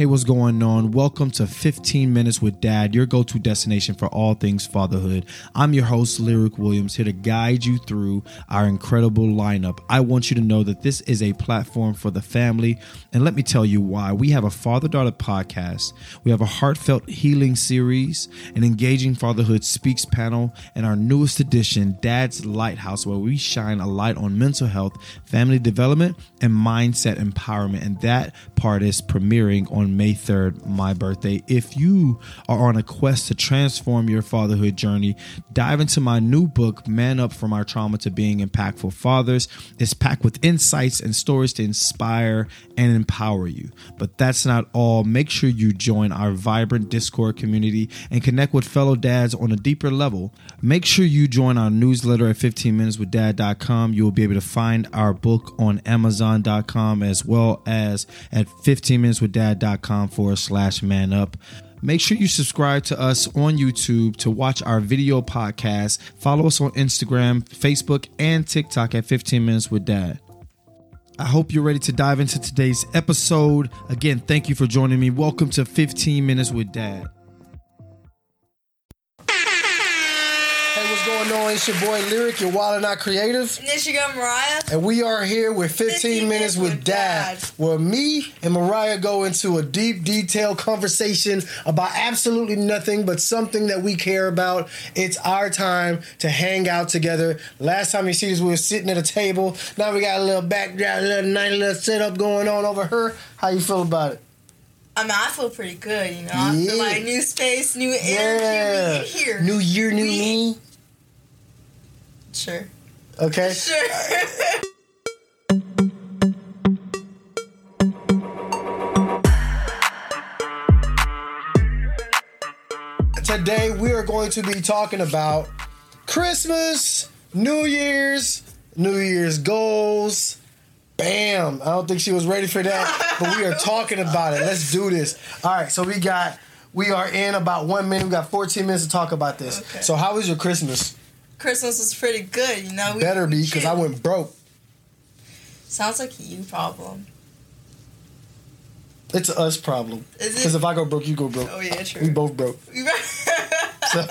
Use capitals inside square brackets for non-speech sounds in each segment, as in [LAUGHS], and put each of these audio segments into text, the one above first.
Hey, what's going on? Welcome to 15 Minutes with Dad, your go to destination for all things fatherhood. I'm your host, Lirec Williams, here to guide you through our incredible lineup. I want you to know that this is a platform for the family, and let me tell you why. We have a father daughter podcast, we have a heartfelt healing series, an engaging fatherhood speaks panel, and our newest edition, Dad's Lighthouse, where we shine a light on mental health, family development, and mindset empowerment. And that part is premiering on May 3rd, my birthday. If you are on a quest to transform your fatherhood journey, dive into my new book, Man Up From Our Trauma to Being Impactful Fathers. It's packed with insights and stories to inspire and empower you. But that's not all. Make sure you join our vibrant Discord community and connect with fellow dads on a deeper level. Make sure you join our newsletter at 15minuteswithdad.com. You will be able to find our book on amazon.com as well as at 15minuteswithdad.com forward slash man up. Make sure you subscribe to us on YouTube to watch our video podcast. Follow us on Instagram, Facebook, and TikTok at 15 Minutes with Dad. I hope you're ready to dive into today's episode. Again, thank you for joining me. Welcome to 15 Minutes with Dad. What's going on? It's your boy Lirec, your wild and not creative. And this your girl Mariah. And we are here with 15, 15 Minutes with Dad, Dad. where me and Mariah go into a deep, detailed conversation about absolutely nothing but something that we care about. It's our time to hang out together. Last time you see us, we were sitting at a table. Now we got a little background, a little nice little setup going on over here. How you feel about it? I mean, I feel pretty good, you know. I feel Yeah. like new space, new energy Yeah. New year, new We- me. Sure. Okay. Sure. [LAUGHS] Today we are going to be talking about Christmas, New Year's, New Year's goals. Bam! I don't think she was ready for that, but we are talking about it. Let's do this. All right, so we got we are in about one minute. We got 14 minutes to talk about this. Okay. So how was your Christmas? Christmas was pretty good, you know. We, Better be because I went broke. Sounds like a you problem. It's a us problem. Because if I go broke, you go broke. Oh yeah, true. We both broke. [LAUGHS] So,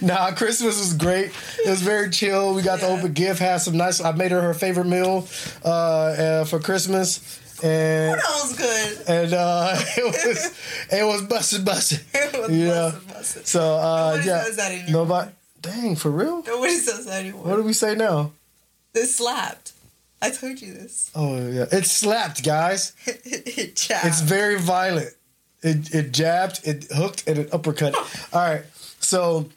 nah, Christmas was great. It was very chill. We got to open gift, had some nice. I made her her favorite meal uh, uh, for Christmas, and that was good. and uh, [LAUGHS] it was [LAUGHS] it was busted busted. It was Yeah. busted, busted. So uh, Nobody yeah, says that anymore. nobody. Dang, for real? Nobody says that anymore. What do we say now? It slapped. I told you this. Oh yeah, it slapped, guys. [LAUGHS] it jabbed. It's very violent. It it jabbed, it hooked, and it uppercut. [LAUGHS] All right, so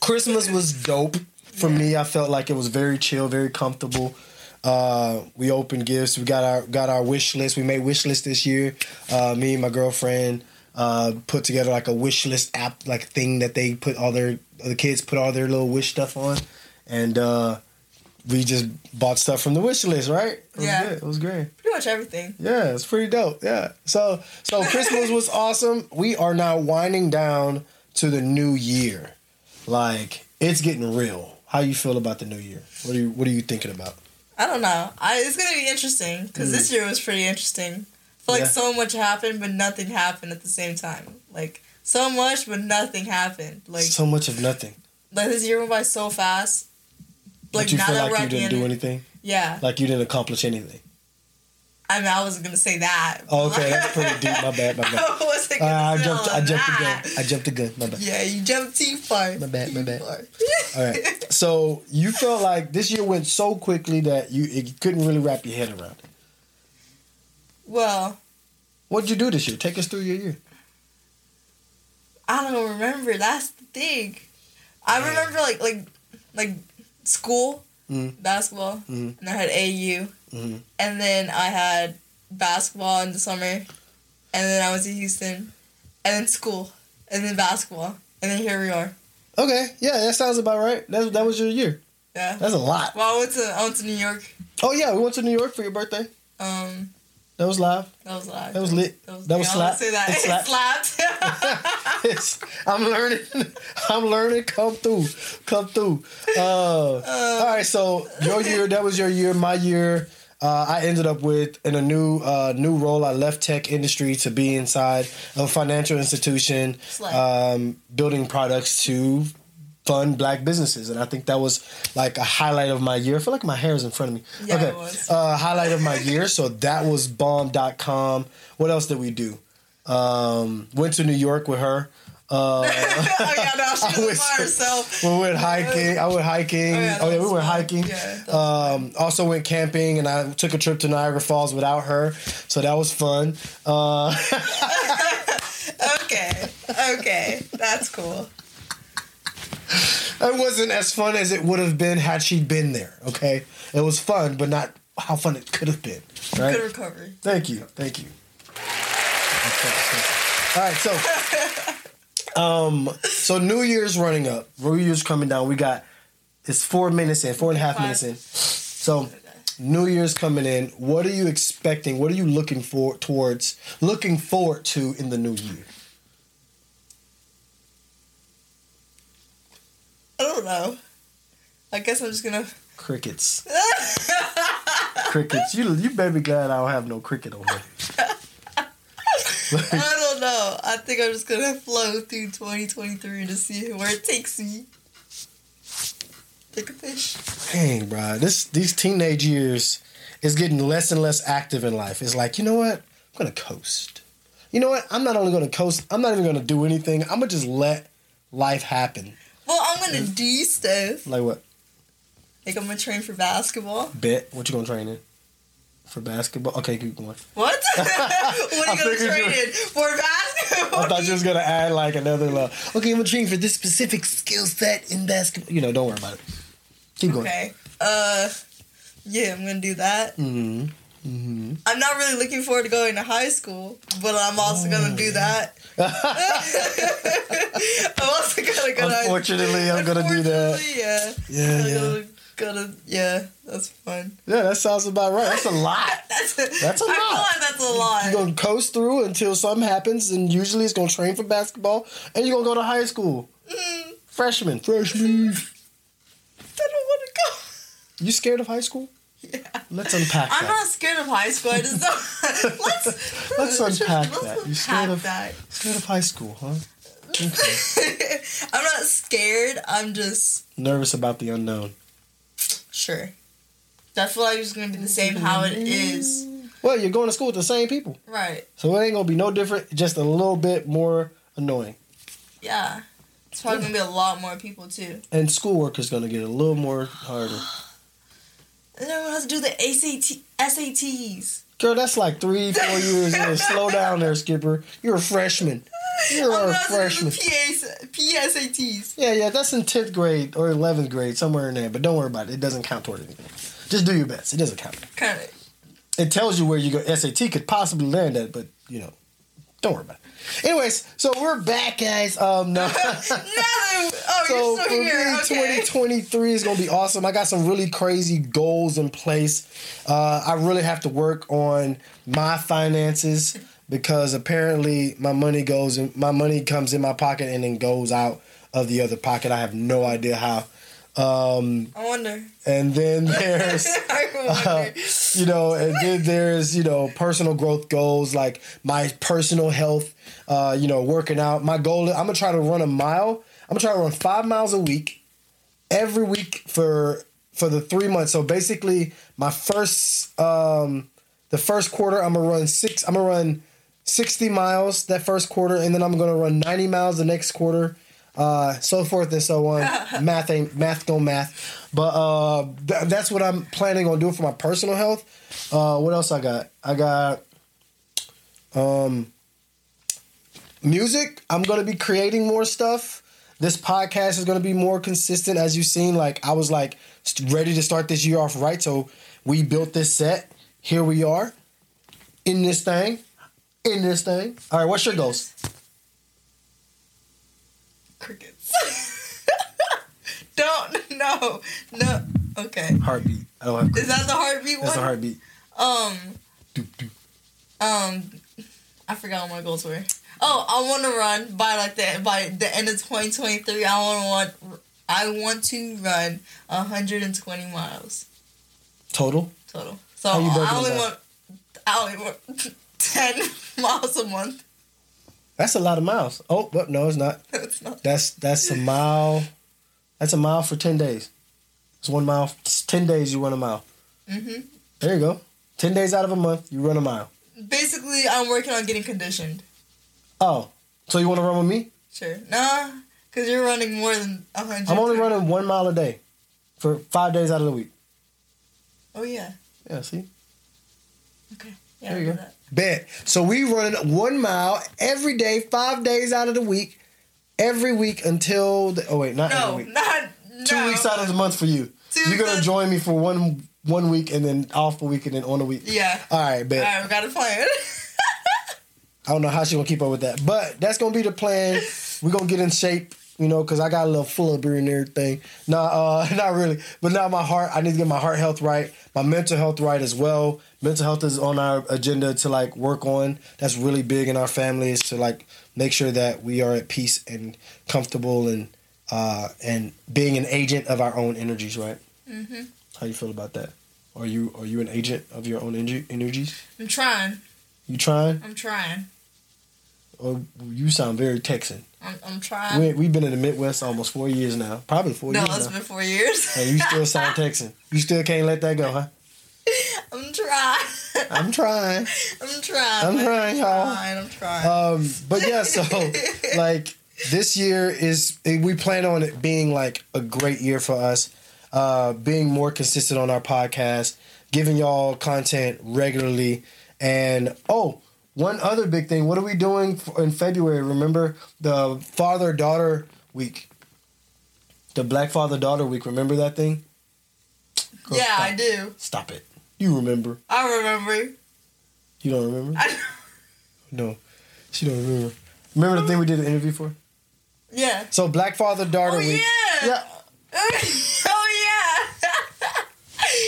Christmas was dope for me. I felt like it was very chill, very comfortable. Uh, we opened gifts. We got our got our wish list. We made wish list this year. Uh, me and my girlfriend uh, put together like a wish list app, like thing that they put all their the kids put all their little wish stuff on, and uh, we just bought stuff from the wish list. Right? It was Yeah. good. It was great. pretty much everything. Yeah, it's pretty dope. Yeah. So so [LAUGHS] Christmas was awesome. We are now winding down to the new year. Like it's getting real. How you feel about the new year? What are you What are you thinking about? I don't know. I, it's gonna be interesting because this year was pretty interesting. I feel like. Yeah. so much happened, but nothing happened at the same time. Like so much, but nothing happened. Like so much of nothing. like this year went by so fast. Like but you now feel that like we're you didn't do anything. yeah. Like you didn't accomplish anything. I mean, I wasn't gonna say that. Oh, okay, that's pretty deep. My bad. My [LAUGHS] bad. I wasn't Uh, gonna I say jumped. I jumped the gun. I jumped the gun. My bad. Yeah, you jumped too far. My bad, my bad. All right. [LAUGHS] So you felt like this year went so quickly that you it, couldn't really wrap your head around it. Well, What'd you do this year? Take us through your year. I don't remember. That's the thing. I Yeah. remember like like like school Mhm. basketball, Mhm. and I had AU, Mhm. and then I had basketball in the summer, and then I was in Houston, and then school, and then basketball, and then here we are. Okay, yeah, that sounds about right. That that was your year. Yeah. That's a lot. Well, I went to I went to New York. Oh yeah, we went to New York for your birthday. Um, That was live. that was live. That was lit. That was, That was slap. Say that. It It slapped. slapped. [LAUGHS] I'm learning. [LAUGHS] I'm learning. Come through. Come through. Uh, all right. So your year. That was your year. My year. uh, I ended up with in a new uh, new role. I left tech industry to be inside of a financial institution, um, building products to fund black businesses, and I think that was like a highlight of my year. I feel like my hair is in front of me. Yeah, okay, it was. Uh, highlight of my year. So that was bomb.com. What else did we do? Um, went to New York with her. Uh, [LAUGHS] oh yeah, no, she [LAUGHS] I was by herself. [LAUGHS] we went hiking. I went hiking. Oh, Oh yeah, yeah, we went hiking. Yeah, um, also went camping, and I took a trip to Niagara Falls without her, so that was fun. Uh, Okay, okay, that's cool. It wasn't as fun as it would have been had she been there. Okay, it was fun, but not how fun it could have been. Right? Good recovery. Thank you. Thank you. All right, so [LAUGHS] um, so New Year's running up. New Year's coming down. We got it's four minutes in, four and a half Five. minutes in. So New Year's coming in. What are you expecting? What are you looking for towards looking forward to in the new year? Don't know. I guess I'm just gonna. Crickets. [LAUGHS] Crickets. You you better be glad I don't have no cricket on here. [LAUGHS] I don't know. I think I'm just gonna flow through 2023 to see where it takes me. Take a fish. Dang, bro. This these teenage years is getting less and less active in life. It's like, you know what? I'm gonna coast. You know what? I'm not only gonna coast, I'm not even gonna do anything. I'm gonna just let life happen. Well, I'm gonna do stuff. Like what? Like I'm gonna train for basketball. Bet. What you gonna train in? For basketball? Okay, keep going. [LAUGHS] What? [LAUGHS] what are you gonna train in for basketball? I thought you was gonna add like another level. Okay, I'm gonna train for this specific skill set in basketball. You know, don't worry about it. Keep going. Okay. Uh, yeah, I'm gonna do that. Mm-hmm. Mm-hmm. I'm not really looking forward to going to high school, but I'm also gonna do that. [LAUGHS] I'm also gonna go. to- Unfortunately, I'm gonna do that. Yeah. Yeah, yeah. Gonna, gonna, yeah, that's fun. Yeah, that sounds about right. That's a lot. [LAUGHS] That's That's a I lot. feel like that's a lot. You're gonna coast through until something happens, and usually it's gonna train for basketball, and you're gonna go to high school. Mm, Freshman. Freshman. [LAUGHS] I don't want to go. You scared of high school? Yeah. Let's unpack I'm that. not scared of high school. I just don't. [LAUGHS] let's Let's [LAUGHS] unpack let's that. You unpack scared of- that. Scared of high school, huh? Okay. [LAUGHS] I'm not scared. I'm just Nervous about the unknown. sure. Feel like it's gonna be the same how it is. Well, you're going to school with the same people, Right. so it ain't gonna be no different. Just a little bit more annoying, Yeah. It's probably gonna be a lot more people too. and schoolwork is gonna get a little more harder. Then everyone has to do the ACT, SATs. Girl, that's like three, four years in. Slow down there, Skipper. You're a freshman. You're I'm a freshman. PAs, PSATs. Yeah, yeah, that's in tenth grade or eleventh grade, somewhere in there. But don't worry about it; it doesn't count toward anything. Just do your best. It doesn't count. Kind of. It tells you where you go. SAT could possibly land at, but you know, don't worry about it. Anyways, so we're back, guys. Um, no. [LAUGHS] That, oh, so you're for still me. Okay. 2023 is gonna be awesome. I got some really crazy goals in place. Uh, I really have to work on my finances because apparently my money goes in, my money comes in my pocket and then goes out of the other pocket. I have no idea how. Um, I wonder. and then [LAUGHS] there's [LAUGHS] uh, you know, and then there's you know personal growth goals like my personal health. Uh, you know, working out. My goal. I'm gonna try to run a mile. I'm gonna try to run five miles a week, every week for for the three months. So basically, my first um, the first quarter, I'm gonna run six. I'm gonna run sixty miles that first quarter, and then I'm gonna run ninety miles the next quarter. Uh, so forth and so on. [LAUGHS] math ain't math don't math, but uh, th- that's what I'm planning on doing for my personal health. Uh, what else I got? I got um, music. I'm gonna be creating more stuff. This podcast is gonna be more consistent, as you've seen. Like I was like ready to start this year off right, so we built this set. Here we are in this thing, in this thing. All right, what's your goals? Crickets. [LAUGHS] Don't. No. No. Okay. Heartbeat. I don't have. Is that the heartbeat That's the one? heartbeat. Um. Doop, doop. Um. I forgot what my goals were. Oh, I want to run by like the by the end of 2023. I want to want I want to run 120 miles Total. total. So I only want I only want [LAUGHS] ten miles a month. That's a lot of miles. Oh, but no, it's not. [LAUGHS] It's not. That's that's a mile. That's a mile for ten days. It's one mile. It's ten days you run a mile. hmm There you go. Ten days out of a month, you run a mile. Basically, I'm working on getting conditioned. Oh, so you want to run with me? Sure. Nah, because you're running more than a hundred. I'm only running one mile a day for five days out of the week. Oh yeah. Yeah, see. Okay. Yeah. There you go. that. Bet. So we running one mile every day, five days out of the week, every week until. The, oh wait, not No, every week. not Two no. weeks out of the month for you. Two You're gonna join me for one one week and then off a week and then on a week. Yeah. All right, bet. All right, we got a plan. [LAUGHS] I don't know how she gonna keep up with that, but that's gonna be the plan. We're gonna get in shape, you know, because I got a little flubber and everything. Nah, uh, [LAUGHS] not really, but now my heart. I need to get my heart health right, my mental health right as well. Mental health is on our agenda to like work on. That's really big in our family is to like make sure that we are at peace and comfortable and uh, and being an agent of our own energies. Right? Mm-hmm. How you feel about that? Are you are you an agent of your own energy, energies? I'm trying. You trying? I'm trying. Or you sound very Texan. I'm, I'm trying. We, we've been in the Midwest almost four years now. Probably four no, years it's now. been four years. And you still [LAUGHS] sound Texan. You still can't let that go, huh? I'm trying. I'm trying. I'm trying. I'm trying, y'all. Trying, I'm trying. Um, but yeah, so [LAUGHS] like this year is we plan on it being like a great year for us. Uh, being more consistent on our podcast, giving y'all content regularly, and oh, one other big thing. What are we doing in February? Remember the father daughter week, the Black Father Daughter Week. Remember that thing? Girl, yeah, stop. I do. Stop it. You remember? I remember. You don't remember? I, No, she don't remember. Remember the thing we did an interview for? yeah. So Black Father Daughter Oh Week. yeah. Yeah. [LAUGHS] oh yeah.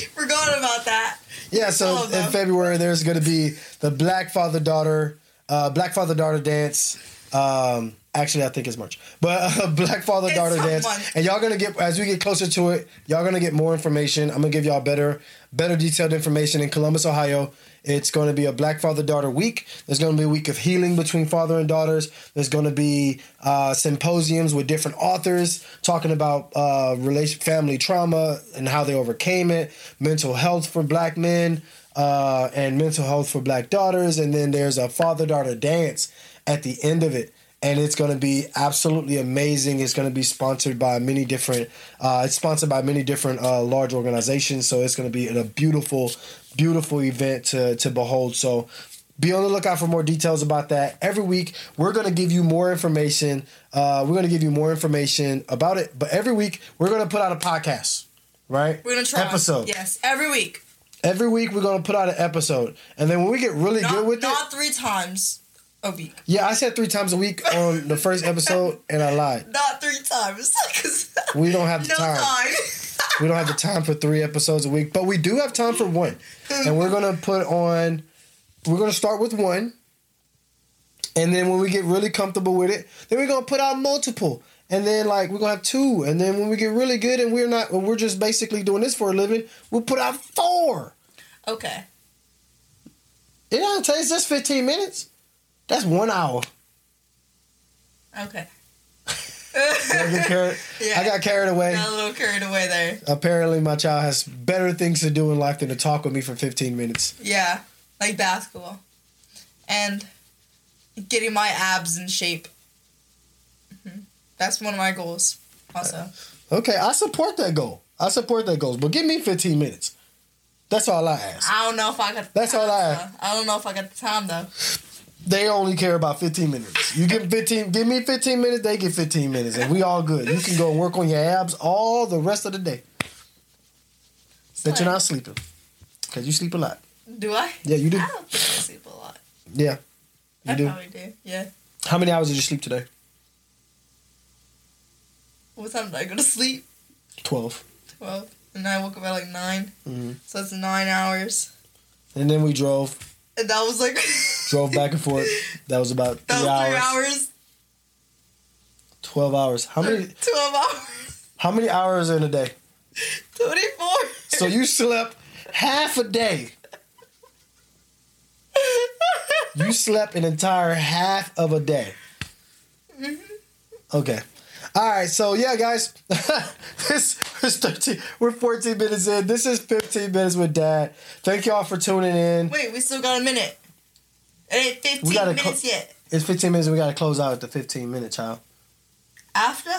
[LAUGHS] Forgot about that. Yeah, so in. February there's going to be the Black Father Daughter, uh, Black Father Daughter dance. Um, actually, I think it's March, but uh, [LAUGHS] Black Father It's Daughter dance, month. and y'all gonna get as we get closer to it, y'all gonna get more information. I'm gonna give y'all better, better detailed information in Columbus, Ohio. It's going to be a Black Father Daughter Week. There's going to be a week of healing between father and daughters. There's going to be uh, symposiums with different authors talking about uh, relation, family trauma and how they overcame it, mental health for black men, uh, and mental health for black daughters. And then there's a father daughter dance at the end of it. And it's going to be absolutely amazing. It's going to be sponsored by many different. Uh, it's sponsored by many different uh, large organizations. So it's going to be a beautiful, beautiful event to to behold. So be on the lookout for more details about that. Every week we're going to give you more information. Uh, we're going to give you more information about it. But every week we're going to put out a podcast. Right? We're gonna try episode. Yes, every week. Every week we're going to put out an episode, and then when we get really Not, good with it, not three times a week. yeah, I said three times a week on the first episode, and I lied. [LAUGHS] Not three times. 'cause [LAUGHS] We don't have the no time. time. [LAUGHS] We don't have the time for three episodes a week, but we do have time for one. And we're gonna put on. We're gonna start with one, and then when we get really comfortable with it, then we're gonna put out multiple, and then like we're gonna have two, and then when we get really good and we're not, we're just basically doing this for a living, we'll put out four. okay. It don't take just fifteen minutes. That's one hour. Okay. Carried, Yeah. [LAUGHS] I got carried away. Got a little carried away there. Apparently, my child has better things to do in life than to talk with me for fifteen minutes. Yeah, like basketball, and getting my abs in shape. That's one of my goals. Also, Okay, I support that goal. I support that goal, but give me 15 minutes. That's all I ask. I don't know if I got. The That's time, all I- though. I don't know if I got the time though. They only care about 15 minutes. You give 15, give me 15 minutes, they get 15 minutes, and we all good. You can go work on your abs all the rest of the day. Bet you're not sleeping, cause you sleep a lot. Do I? Yeah, you do. I don't think I sleep a lot. Yeah, you I do. probably do. Yeah. How many hours did you sleep today? What time did I go to sleep? 12. Twelve. And I woke up at like 9 Mhm. So it's nine hours. And then we drove, And that was like. [LAUGHS] drove back and forth. That was about three, that was hours. three hours. 12 hours. How many? [LAUGHS] Twelve hours. How many hours in a day? Twenty-four. So you slept half a day [LAUGHS] You slept an entire half of a day. Okay. All right, so yeah, guys, [LAUGHS] this is 13. We're 14 minutes in. This is 15 minutes with Dad. Thank y'all for tuning in. Wait, we still got a minute. It ain't 15 We gotta minutes co- yet. It's 15 minutes. We got to close out at the 15 minute, child. After?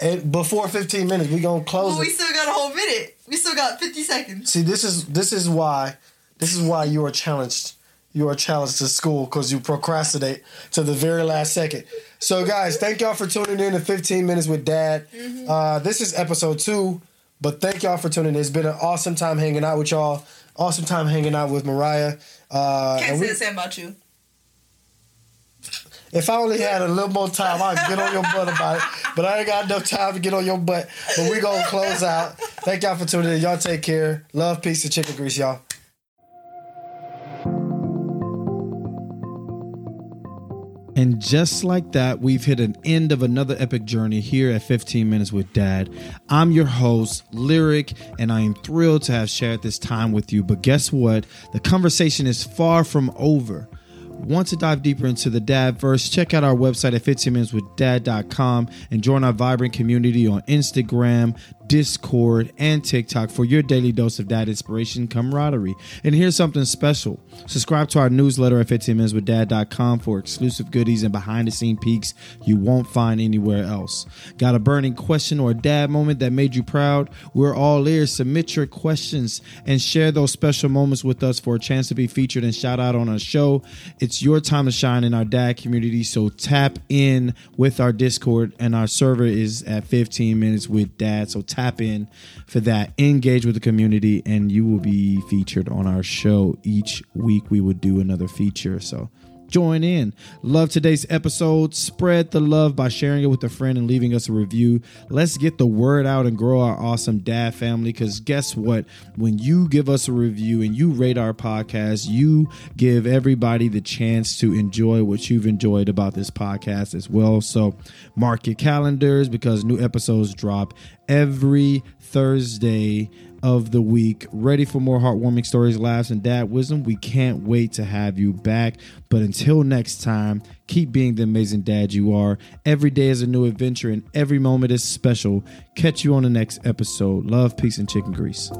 And before 15 minutes, we gonna close Well, we still got a whole minute. We still got 50 seconds. See, this is this is why this is why you are challenged. You are challenged to school because you procrastinate to the very last second. So, guys, thank y'all for tuning in to 15 minutes with Dad. Uh, this is episode two, but thank y'all for tuning in. It's been an awesome time hanging out with y'all. Awesome time hanging out with Mariah. Uh, Can't and say we- the same about you. If I only had a little more time, I'd get on your butt about it. But I ain't got enough time to get on your butt. But we gonna close out. Thank y'all for tuning in. Y'all take care. Love, peace, and chicken grease, y'all. And just like that, we've hit an end of another epic journey here at 15 Minutes with Dad. I'm your host, Lirec, and I am thrilled to have shared this time with you. But guess what? The conversation is far from over. Want to dive deeper into the Dadverse? Check out our website at 15minuteswithdad.com and join our vibrant community on Instagram, Discord, and TikTok for your daily dose of dad inspiration camaraderie. And here's something special. Subscribe to our newsletter at 15minuteswithdad.com for exclusive goodies and behind the scene peeks you won't find anywhere else. Got a burning question or a dad moment that made you proud? We're all ears. Submit your questions and share those special moments with us for a chance to be featured and shout out on our show. It's your time to shine in our dad community, so tap in with our Discord and our server is at 15 minutes with dad. So tap in for that. Engage with the community and you will be featured on our show each week. We will do another feature. So join in. Love today's episode. Spread the love by sharing it with a friend and leaving us a review. Let's get the word out and grow our awesome dad family. Because guess what? When you give us a review and you rate our podcast, you give everybody the chance to enjoy what you've enjoyed about this podcast as well. So mark your calendars because new episodes drop every Thursday of the week. Ready for more heartwarming stories, laughs, and dad wisdom? We can't wait to have you back. But until next time, keep being the amazing dad you are. Every day is a new adventure, and every moment is special. Catch you on the next episode. Love, peace, and chicken grease.